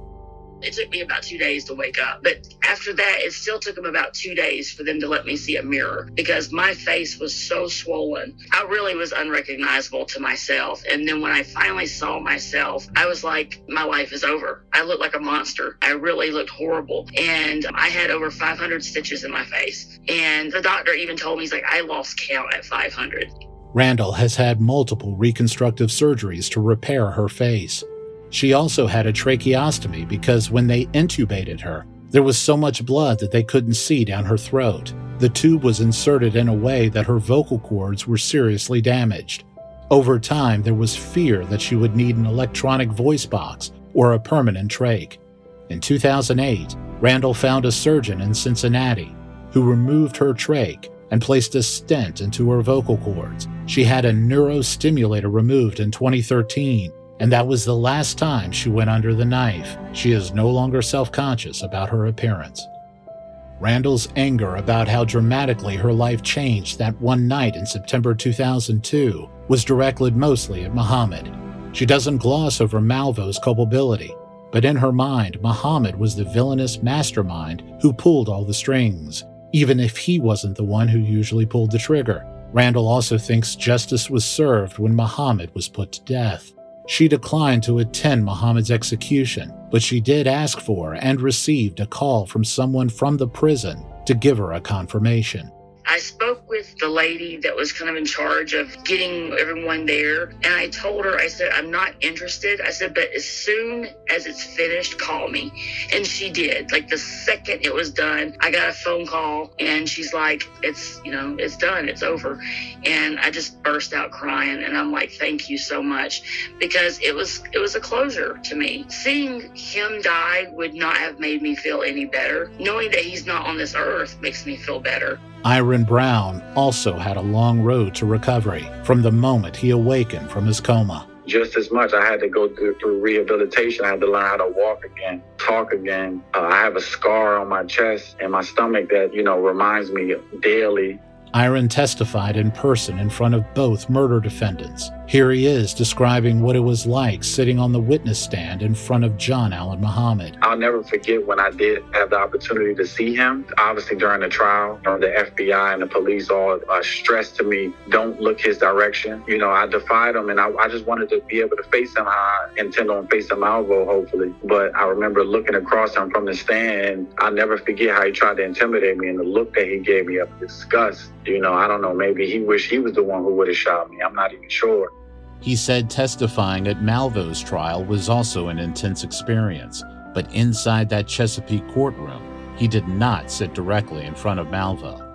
it took me about two days to wake up. But after that, it still took them about two days for them to let me see a mirror because my face was so swollen. I really was unrecognizable to myself. And then when I finally saw myself, I was like, my life is over. I looked like a monster. I really looked horrible. And I had over 500 stitches in my face. And the doctor even told me, he's like, I lost count at 500. Randall has had multiple reconstructive surgeries to repair her face. She also had a tracheostomy because when they intubated her, there was so much blood that they couldn't see down her throat. The tube was inserted in a way that her vocal cords were seriously damaged. Over time, there was fear that she would need an electronic voice box or a permanent trach. In 2008, Randall found a surgeon in Cincinnati who removed her trach and placed a stent into her vocal cords. She had a neurostimulator removed in 2013 and that was the last time she went under the knife. She is no longer self conscious about her appearance. Randall's anger about how dramatically her life changed that one night in September 2002 was directed mostly at Muhammad. She doesn't gloss over Malvo's culpability, but in her mind, Muhammad was the villainous mastermind who pulled all the strings, even if he wasn't the one who usually pulled the trigger. Randall also thinks justice was served when Muhammad was put to death. She declined to attend Muhammad's execution, but she did ask for and received a call from someone from the prison to give her a confirmation. I spoke with the lady that was kind of in charge of getting everyone there. And I told her, I said, I'm not interested. I said, but as soon as it's finished, call me. And she did. Like the second it was done, I got a phone call and she's like, it's, you know, it's done. It's over. And I just burst out crying. And I'm like, thank you so much because it was, it was a closure to me. Seeing him die would not have made me feel any better. Knowing that he's not on this earth makes me feel better. Iran Brown also had a long road to recovery from the moment he awakened from his coma. Just as much, I had to go through, through rehabilitation. I had to learn how to walk again, talk again. Uh, I have a scar on my chest and my stomach that, you know, reminds me daily Iran testified in person in front of both murder defendants. Here he is describing what it was like sitting on the witness stand in front of John Allen Muhammad. I'll never forget when I did have the opportunity to see him. Obviously, during the trial, the FBI and the police all uh, stressed to me, don't look his direction. You know, I defied him and I, I just wanted to be able to face him I intend on facing Malvo, hopefully. But I remember looking across him from the stand. I'll never forget how he tried to intimidate me and the look that he gave me of disgust you know, I don't know, maybe he wished he was the one who would have shot me. I'm not even sure. He said testifying at Malvo's trial was also an intense experience, but inside that Chesapeake courtroom, he did not sit directly in front of Malvo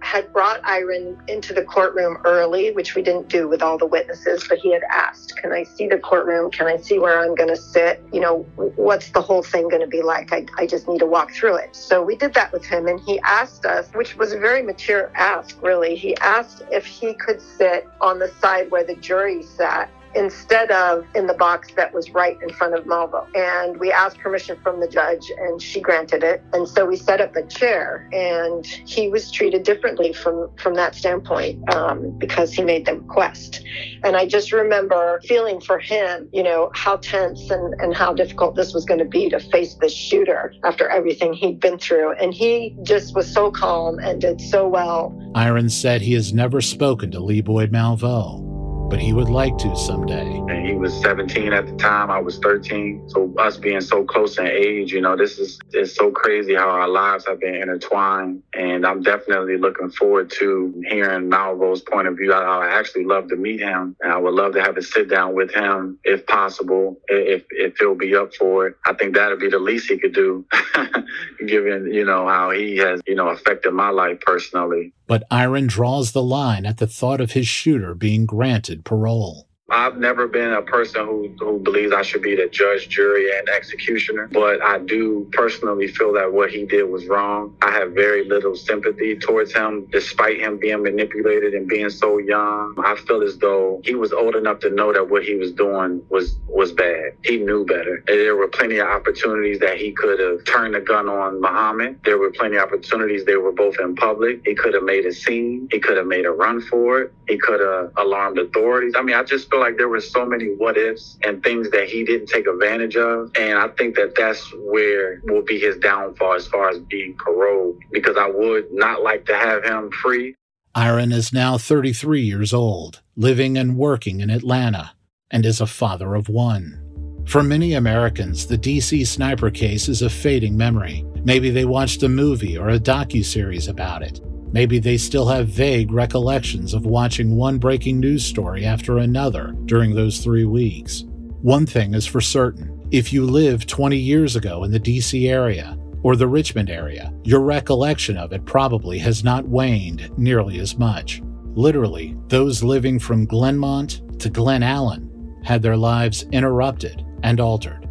had brought Iran into the courtroom early, which we didn't do with all the witnesses, but he had asked, Can I see the courtroom? Can I see where I'm going to sit? You know, what's the whole thing going to be like? I, I just need to walk through it. So we did that with him, and he asked us, which was a very mature ask, really. He asked if he could sit on the side where the jury sat instead of in the box that was right in front of Malvo. And we asked permission from the judge and she granted it. And so we set up a chair and he was treated differently from, from that standpoint um, because he made the request. And I just remember feeling for him, you know, how tense and, and how difficult this was going to be to face this shooter after everything he'd been through. And he just was so calm and did so well. Irons said he has never spoken to Lee Boyd Malvo but he would like to someday. And he was 17 at the time, I was 13. So us being so close in age, you know, this is it's so crazy how our lives have been intertwined. And I'm definitely looking forward to hearing Malvo's point of view. I, I actually love to meet him, and I would love to have a sit down with him if possible, if if he'll be up for it. I think that'd be the least he could do, given you know how he has you know affected my life personally. But Iran draws the line at the thought of his shooter being granted parole. I've never been a person who, who believes I should be the judge, jury, and executioner, but I do personally feel that what he did was wrong. I have very little sympathy towards him, despite him being manipulated and being so young. I feel as though he was old enough to know that what he was doing was was bad. He knew better. There were plenty of opportunities that he could have turned the gun on Muhammad. There were plenty of opportunities. They were both in public. He could have made a scene. He could have made a run for it. He could have alarmed authorities. I mean, I just like there were so many what ifs and things that he didn't take advantage of. And I think that that's where will be his downfall as far as being paroled, because I would not like to have him free. Iran is now 33 years old, living and working in Atlanta, and is a father of one. For many Americans, the DC sniper case is a fading memory. Maybe they watched a movie or a docu-series about it. Maybe they still have vague recollections of watching one breaking news story after another during those three weeks. One thing is for certain if you lived 20 years ago in the DC area or the Richmond area, your recollection of it probably has not waned nearly as much. Literally, those living from Glenmont to Glen Allen had their lives interrupted and altered.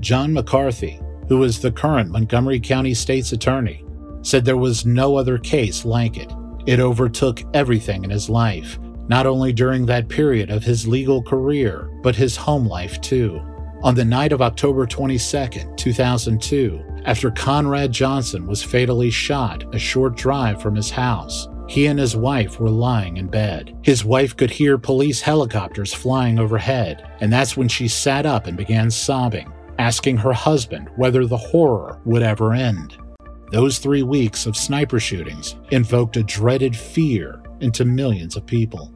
John McCarthy, who is the current Montgomery County State's Attorney, said there was no other case like it. It overtook everything in his life, not only during that period of his legal career, but his home life too. On the night of October 22, 2002, after Conrad Johnson was fatally shot a short drive from his house, he and his wife were lying in bed. His wife could hear police helicopters flying overhead, and that's when she sat up and began sobbing, asking her husband whether the horror would ever end. Those three weeks of sniper shootings invoked a dreaded fear into millions of people.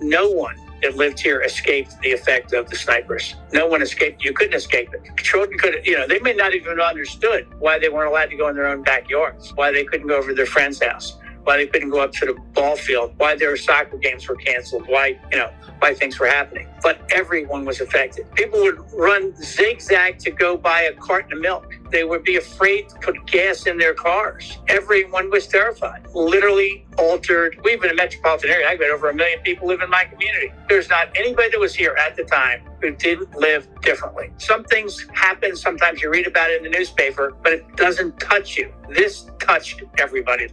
No one that lived here escaped the effect of the snipers. No one escaped. You couldn't escape it. Children could, you know, they may not even understood why they weren't allowed to go in their own backyards, why they couldn't go over to their friend's house, why they couldn't go up to the ball field, why their soccer games were canceled, why, you know, why things were happening. But everyone was affected. People would run zigzag to go buy a carton of milk. They would be afraid to put gas in their cars. Everyone was terrified. Literally altered. We live in a metropolitan area. I've got over a million people live in my community. There's not anybody that was here at the time who didn't live differently. Some things happen. Sometimes you read about it in the newspaper, but it doesn't touch you. This touched everybody.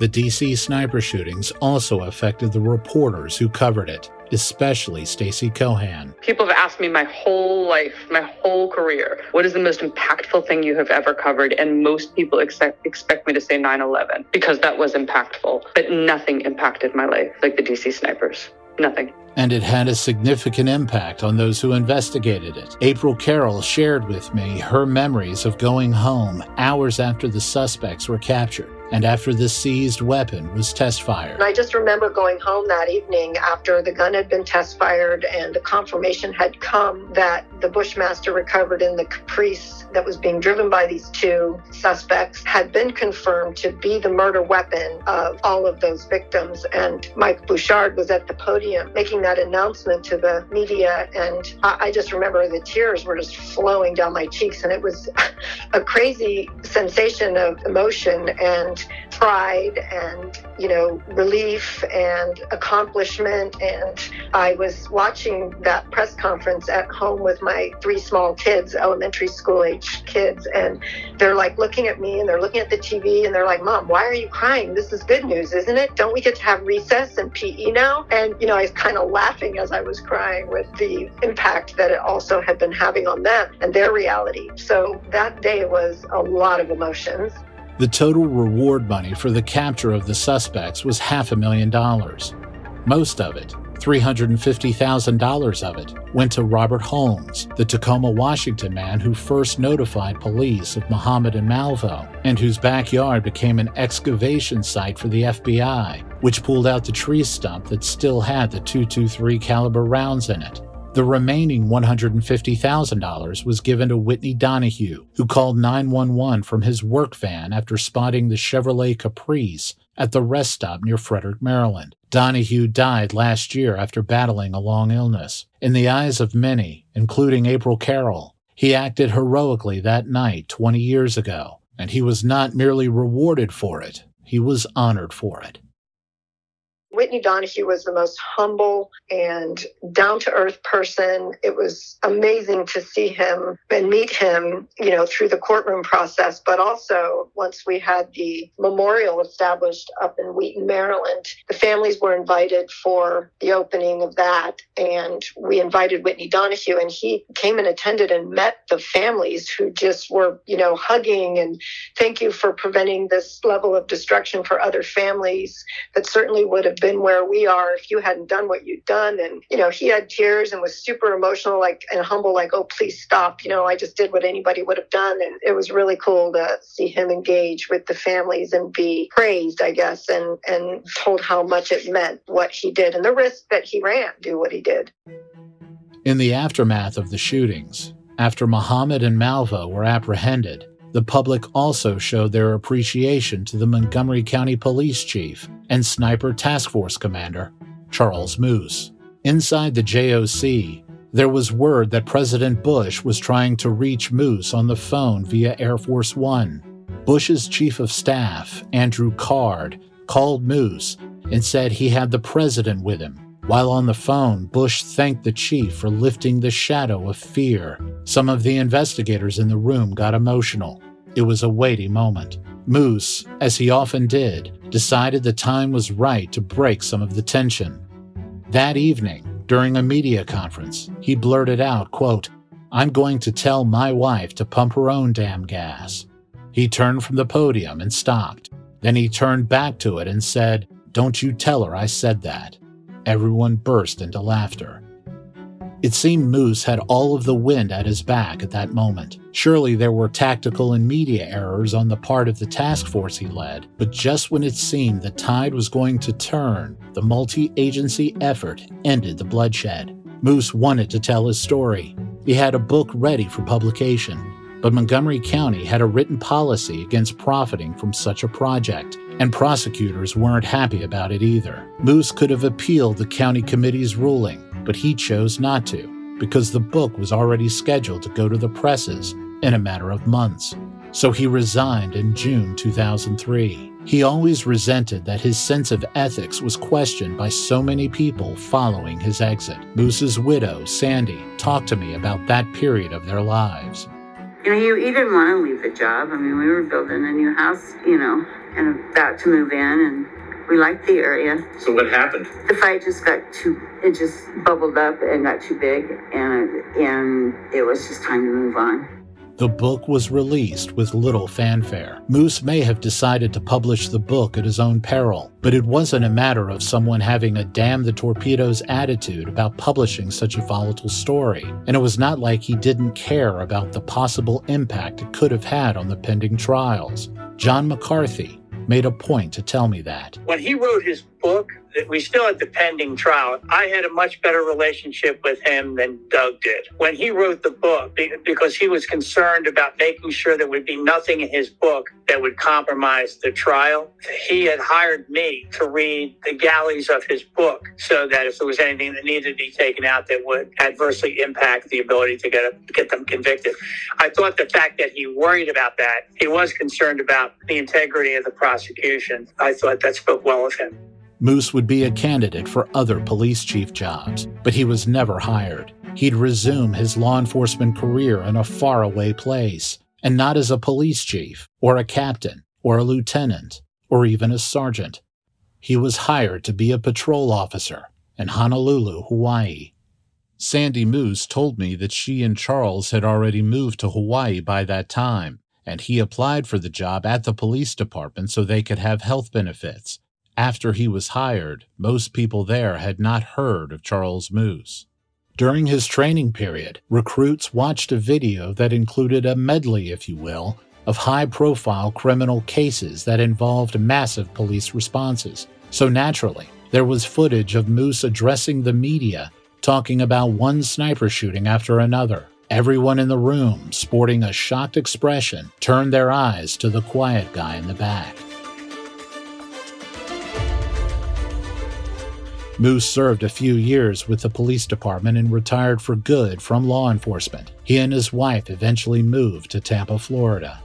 The DC sniper shootings also affected the reporters who covered it especially Stacy Cohan. People have asked me my whole life, my whole career, what is the most impactful thing you have ever covered? And most people expect, expect me to say 9 11 because that was impactful. But nothing impacted my life like the DC snipers. Nothing. And it had a significant impact on those who investigated it. April Carroll shared with me her memories of going home hours after the suspects were captured and after the seized weapon was test fired. And I just remember going home that evening after the gun had been test fired and the confirmation had come that the Bushmaster recovered in the Caprice that was being driven by these two suspects had been confirmed to be the murder weapon of all of those victims. And Mike Bouchard was at the podium making that announcement to the media. And I just remember the tears were just flowing down my cheeks. And it was a crazy sensation of emotion and pride and, you know, relief and accomplishment. And I was watching that press conference at home with my three small kids, elementary school age kids, and they're like looking at me and they're looking at the TV and they're like, Mom, why are you crying? This is good news, isn't it? Don't we get to have recess and PE now? And, you know, I was kind of laughing as I was crying with the impact that it also had been having on them and their reality. So that day was a lot of emotions. The total reward money for the capture of the suspects was half a million dollars. Most of it, $350,000 of it, went to Robert Holmes, the Tacoma, Washington man who first notified police of Muhammad and Malvo, and whose backyard became an excavation site for the FBI, which pulled out the tree stump that still had the 223 caliber rounds in it. The remaining $150,000 was given to Whitney Donahue, who called 911 from his work van after spotting the Chevrolet Caprice at the rest stop near Frederick, Maryland. Donahue died last year after battling a long illness. In the eyes of many, including April Carroll, he acted heroically that night 20 years ago, and he was not merely rewarded for it, he was honored for it. Whitney Donahue was the most humble and down to earth person. It was amazing to see him and meet him, you know, through the courtroom process. But also, once we had the memorial established up in Wheaton, Maryland, the families were invited for the opening of that. And we invited Whitney Donahue, and he came and attended and met the families who just were, you know, hugging and thank you for preventing this level of destruction for other families that certainly would have been where we are if you hadn't done what you'd done. And, you know, he had tears and was super emotional, like, and humble, like, oh, please stop. You know, I just did what anybody would have done. And it was really cool to see him engage with the families and be praised, I guess, and, and told how much it meant what he did and the risk that he ran, do what he did. In the aftermath of the shootings, after Muhammad and Malvo were apprehended, the public also showed their appreciation to the Montgomery County Police Chief and Sniper Task Force Commander, Charles Moose. Inside the JOC, there was word that President Bush was trying to reach Moose on the phone via Air Force One. Bush's chief of staff, Andrew Card, called Moose and said he had the president with him. While on the phone, Bush thanked the chief for lifting the shadow of fear. Some of the investigators in the room got emotional. It was a weighty moment. Moose, as he often did, decided the time was right to break some of the tension. That evening, during a media conference, he blurted out, quote, I'm going to tell my wife to pump her own damn gas. He turned from the podium and stopped. Then he turned back to it and said, Don't you tell her I said that. Everyone burst into laughter. It seemed Moose had all of the wind at his back at that moment. Surely there were tactical and media errors on the part of the task force he led, but just when it seemed the tide was going to turn, the multi agency effort ended the bloodshed. Moose wanted to tell his story. He had a book ready for publication, but Montgomery County had a written policy against profiting from such a project, and prosecutors weren't happy about it either. Moose could have appealed the county committee's ruling, but he chose not to because the book was already scheduled to go to the presses in a matter of months. So he resigned in June 2003. He always resented that his sense of ethics was questioned by so many people following his exit. Moose's widow, Sandy, talked to me about that period of their lives. You know, he, he didn't want to leave the job. I mean, we were building a new house, you know, and about to move in, and we liked the area. So what happened? The fight just got too, it just bubbled up and got too big, and and it was just time to move on. The book was released with little fanfare. Moose may have decided to publish the book at his own peril, but it wasn't a matter of someone having a damn the torpedoes attitude about publishing such a volatile story, and it was not like he didn't care about the possible impact it could have had on the pending trials. John McCarthy made a point to tell me that. When he wrote his book, we still had the pending trial. I had a much better relationship with him than Doug did. When he wrote the book, because he was concerned about making sure there would be nothing in his book that would compromise the trial, he had hired me to read the galleys of his book so that if there was anything that needed to be taken out that would adversely impact the ability to get, a, get them convicted. I thought the fact that he worried about that, he was concerned about the integrity of the prosecution. I thought that spoke well of him. Moose would be a candidate for other police chief jobs, but he was never hired. He'd resume his law enforcement career in a faraway place, and not as a police chief, or a captain, or a lieutenant, or even a sergeant. He was hired to be a patrol officer in Honolulu, Hawaii. Sandy Moose told me that she and Charles had already moved to Hawaii by that time, and he applied for the job at the police department so they could have health benefits. After he was hired, most people there had not heard of Charles Moose. During his training period, recruits watched a video that included a medley, if you will, of high profile criminal cases that involved massive police responses. So naturally, there was footage of Moose addressing the media, talking about one sniper shooting after another. Everyone in the room, sporting a shocked expression, turned their eyes to the quiet guy in the back. Moose served a few years with the police department and retired for good from law enforcement. He and his wife eventually moved to Tampa, Florida.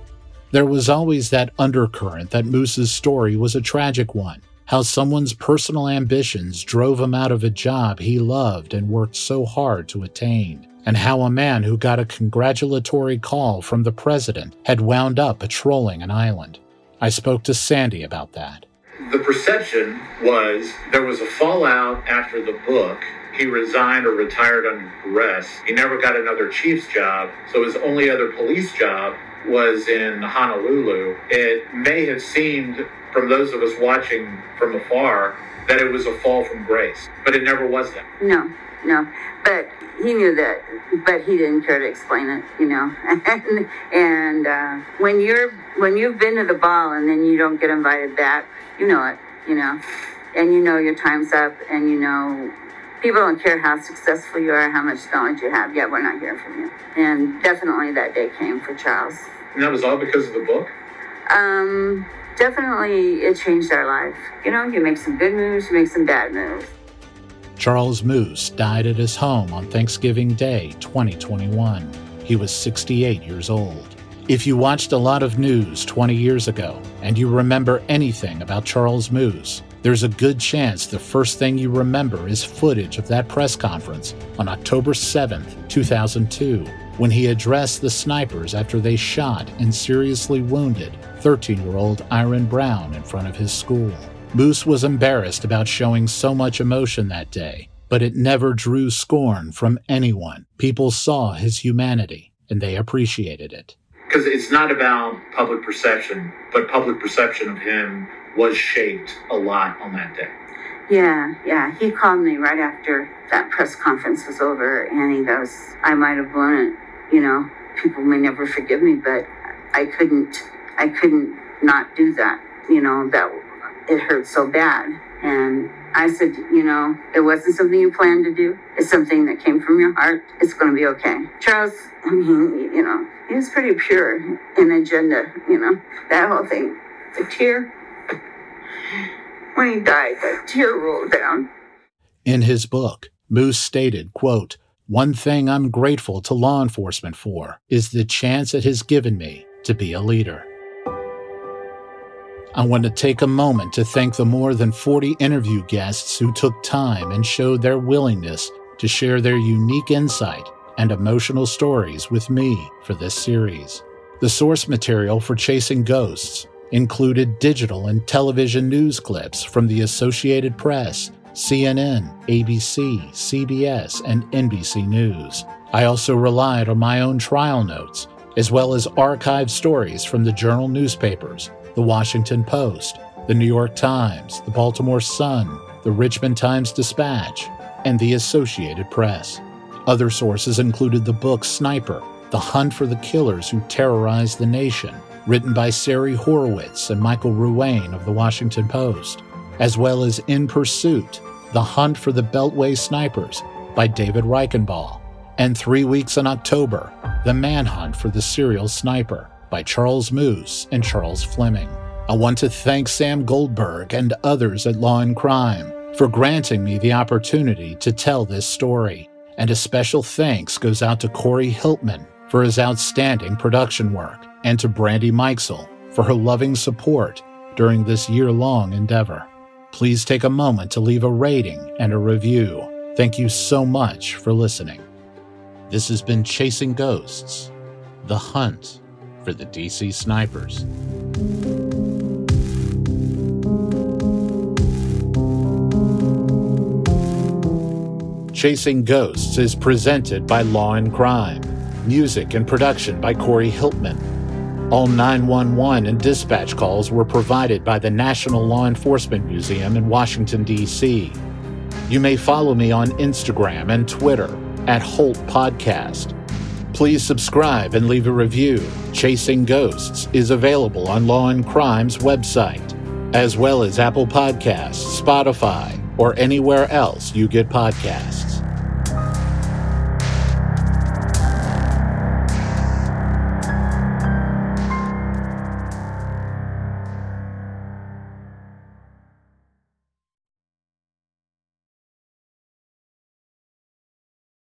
There was always that undercurrent that Moose's story was a tragic one. How someone's personal ambitions drove him out of a job he loved and worked so hard to attain, and how a man who got a congratulatory call from the president had wound up patrolling an island. I spoke to Sandy about that the perception was there was a fallout after the book. He resigned or retired under duress. He never got another chief's job, so his only other police job was in Honolulu. It may have seemed, from those of us watching from afar, that it was a fall from grace, but it never was that. No, no. But he knew that, but he didn't care to explain it, you know. and and uh, when you're when you've been to the ball and then you don't get invited back, you know it, you know, and you know your time's up, and you know people don't care how successful you are, how much knowledge you have. Yet we're not hearing from you. And definitely that day came for Charles. And that was all because of the book. Um, definitely it changed our life. You know, you make some good moves, you make some bad moves. Charles Moose died at his home on Thanksgiving Day 2021. He was 68 years old. If you watched a lot of news 20 years ago and you remember anything about Charles Moose, there's a good chance the first thing you remember is footage of that press conference on October 7, 2002, when he addressed the snipers after they shot and seriously wounded 13 year old Iran Brown in front of his school. Moose was embarrassed about showing so much emotion that day, but it never drew scorn from anyone. People saw his humanity and they appreciated it because it's not about public perception, but public perception of him was shaped a lot on that day. Yeah, yeah. He called me right after that press conference was over, and he goes, "I might have blown it. You know, people may never forgive me, but I couldn't. I couldn't not do that. You know, that it hurt so bad." And I said, you know, it wasn't something you planned to do. It's something that came from your heart. It's going to be okay. Charles, I mean, you know, he was pretty pure in agenda, you know, that whole thing. The tear, when he died, the tear rolled down. In his book, Moose stated, quote, one thing I'm grateful to law enforcement for is the chance it has given me to be a leader. I want to take a moment to thank the more than 40 interview guests who took time and showed their willingness to share their unique insight and emotional stories with me for this series. The source material for Chasing Ghosts included digital and television news clips from the Associated Press, CNN, ABC, CBS, and NBC News. I also relied on my own trial notes, as well as archived stories from the journal newspapers the Washington Post, the New York Times, the Baltimore Sun, the Richmond Times Dispatch, and the Associated Press. Other sources included the book Sniper The Hunt for the Killers Who Terrorized the Nation, written by Sari Horowitz and Michael Ruane of the Washington Post, as well as In Pursuit, The Hunt for the Beltway Snipers by David Reichenball, and Three Weeks in October, The Manhunt for the Serial Sniper by Charles Moose and Charles Fleming. I want to thank Sam Goldberg and others at Law and Crime for granting me the opportunity to tell this story. And a special thanks goes out to Corey Hiltman for his outstanding production work and to Brandy Mikesell for her loving support during this year long endeavor. Please take a moment to leave a rating and a review. Thank you so much for listening. This has been Chasing Ghosts The Hunt for the DC Snipers. Chasing Ghosts is presented by Law and Crime. Music and production by Corey Hiltman. All 911 and dispatch calls were provided by the National Law Enforcement Museum in Washington, D.C. You may follow me on Instagram and Twitter at Holt Podcast. Please subscribe and leave a review. Chasing Ghosts is available on Law and Crime's website, as well as Apple Podcasts, Spotify, or anywhere else you get podcasts.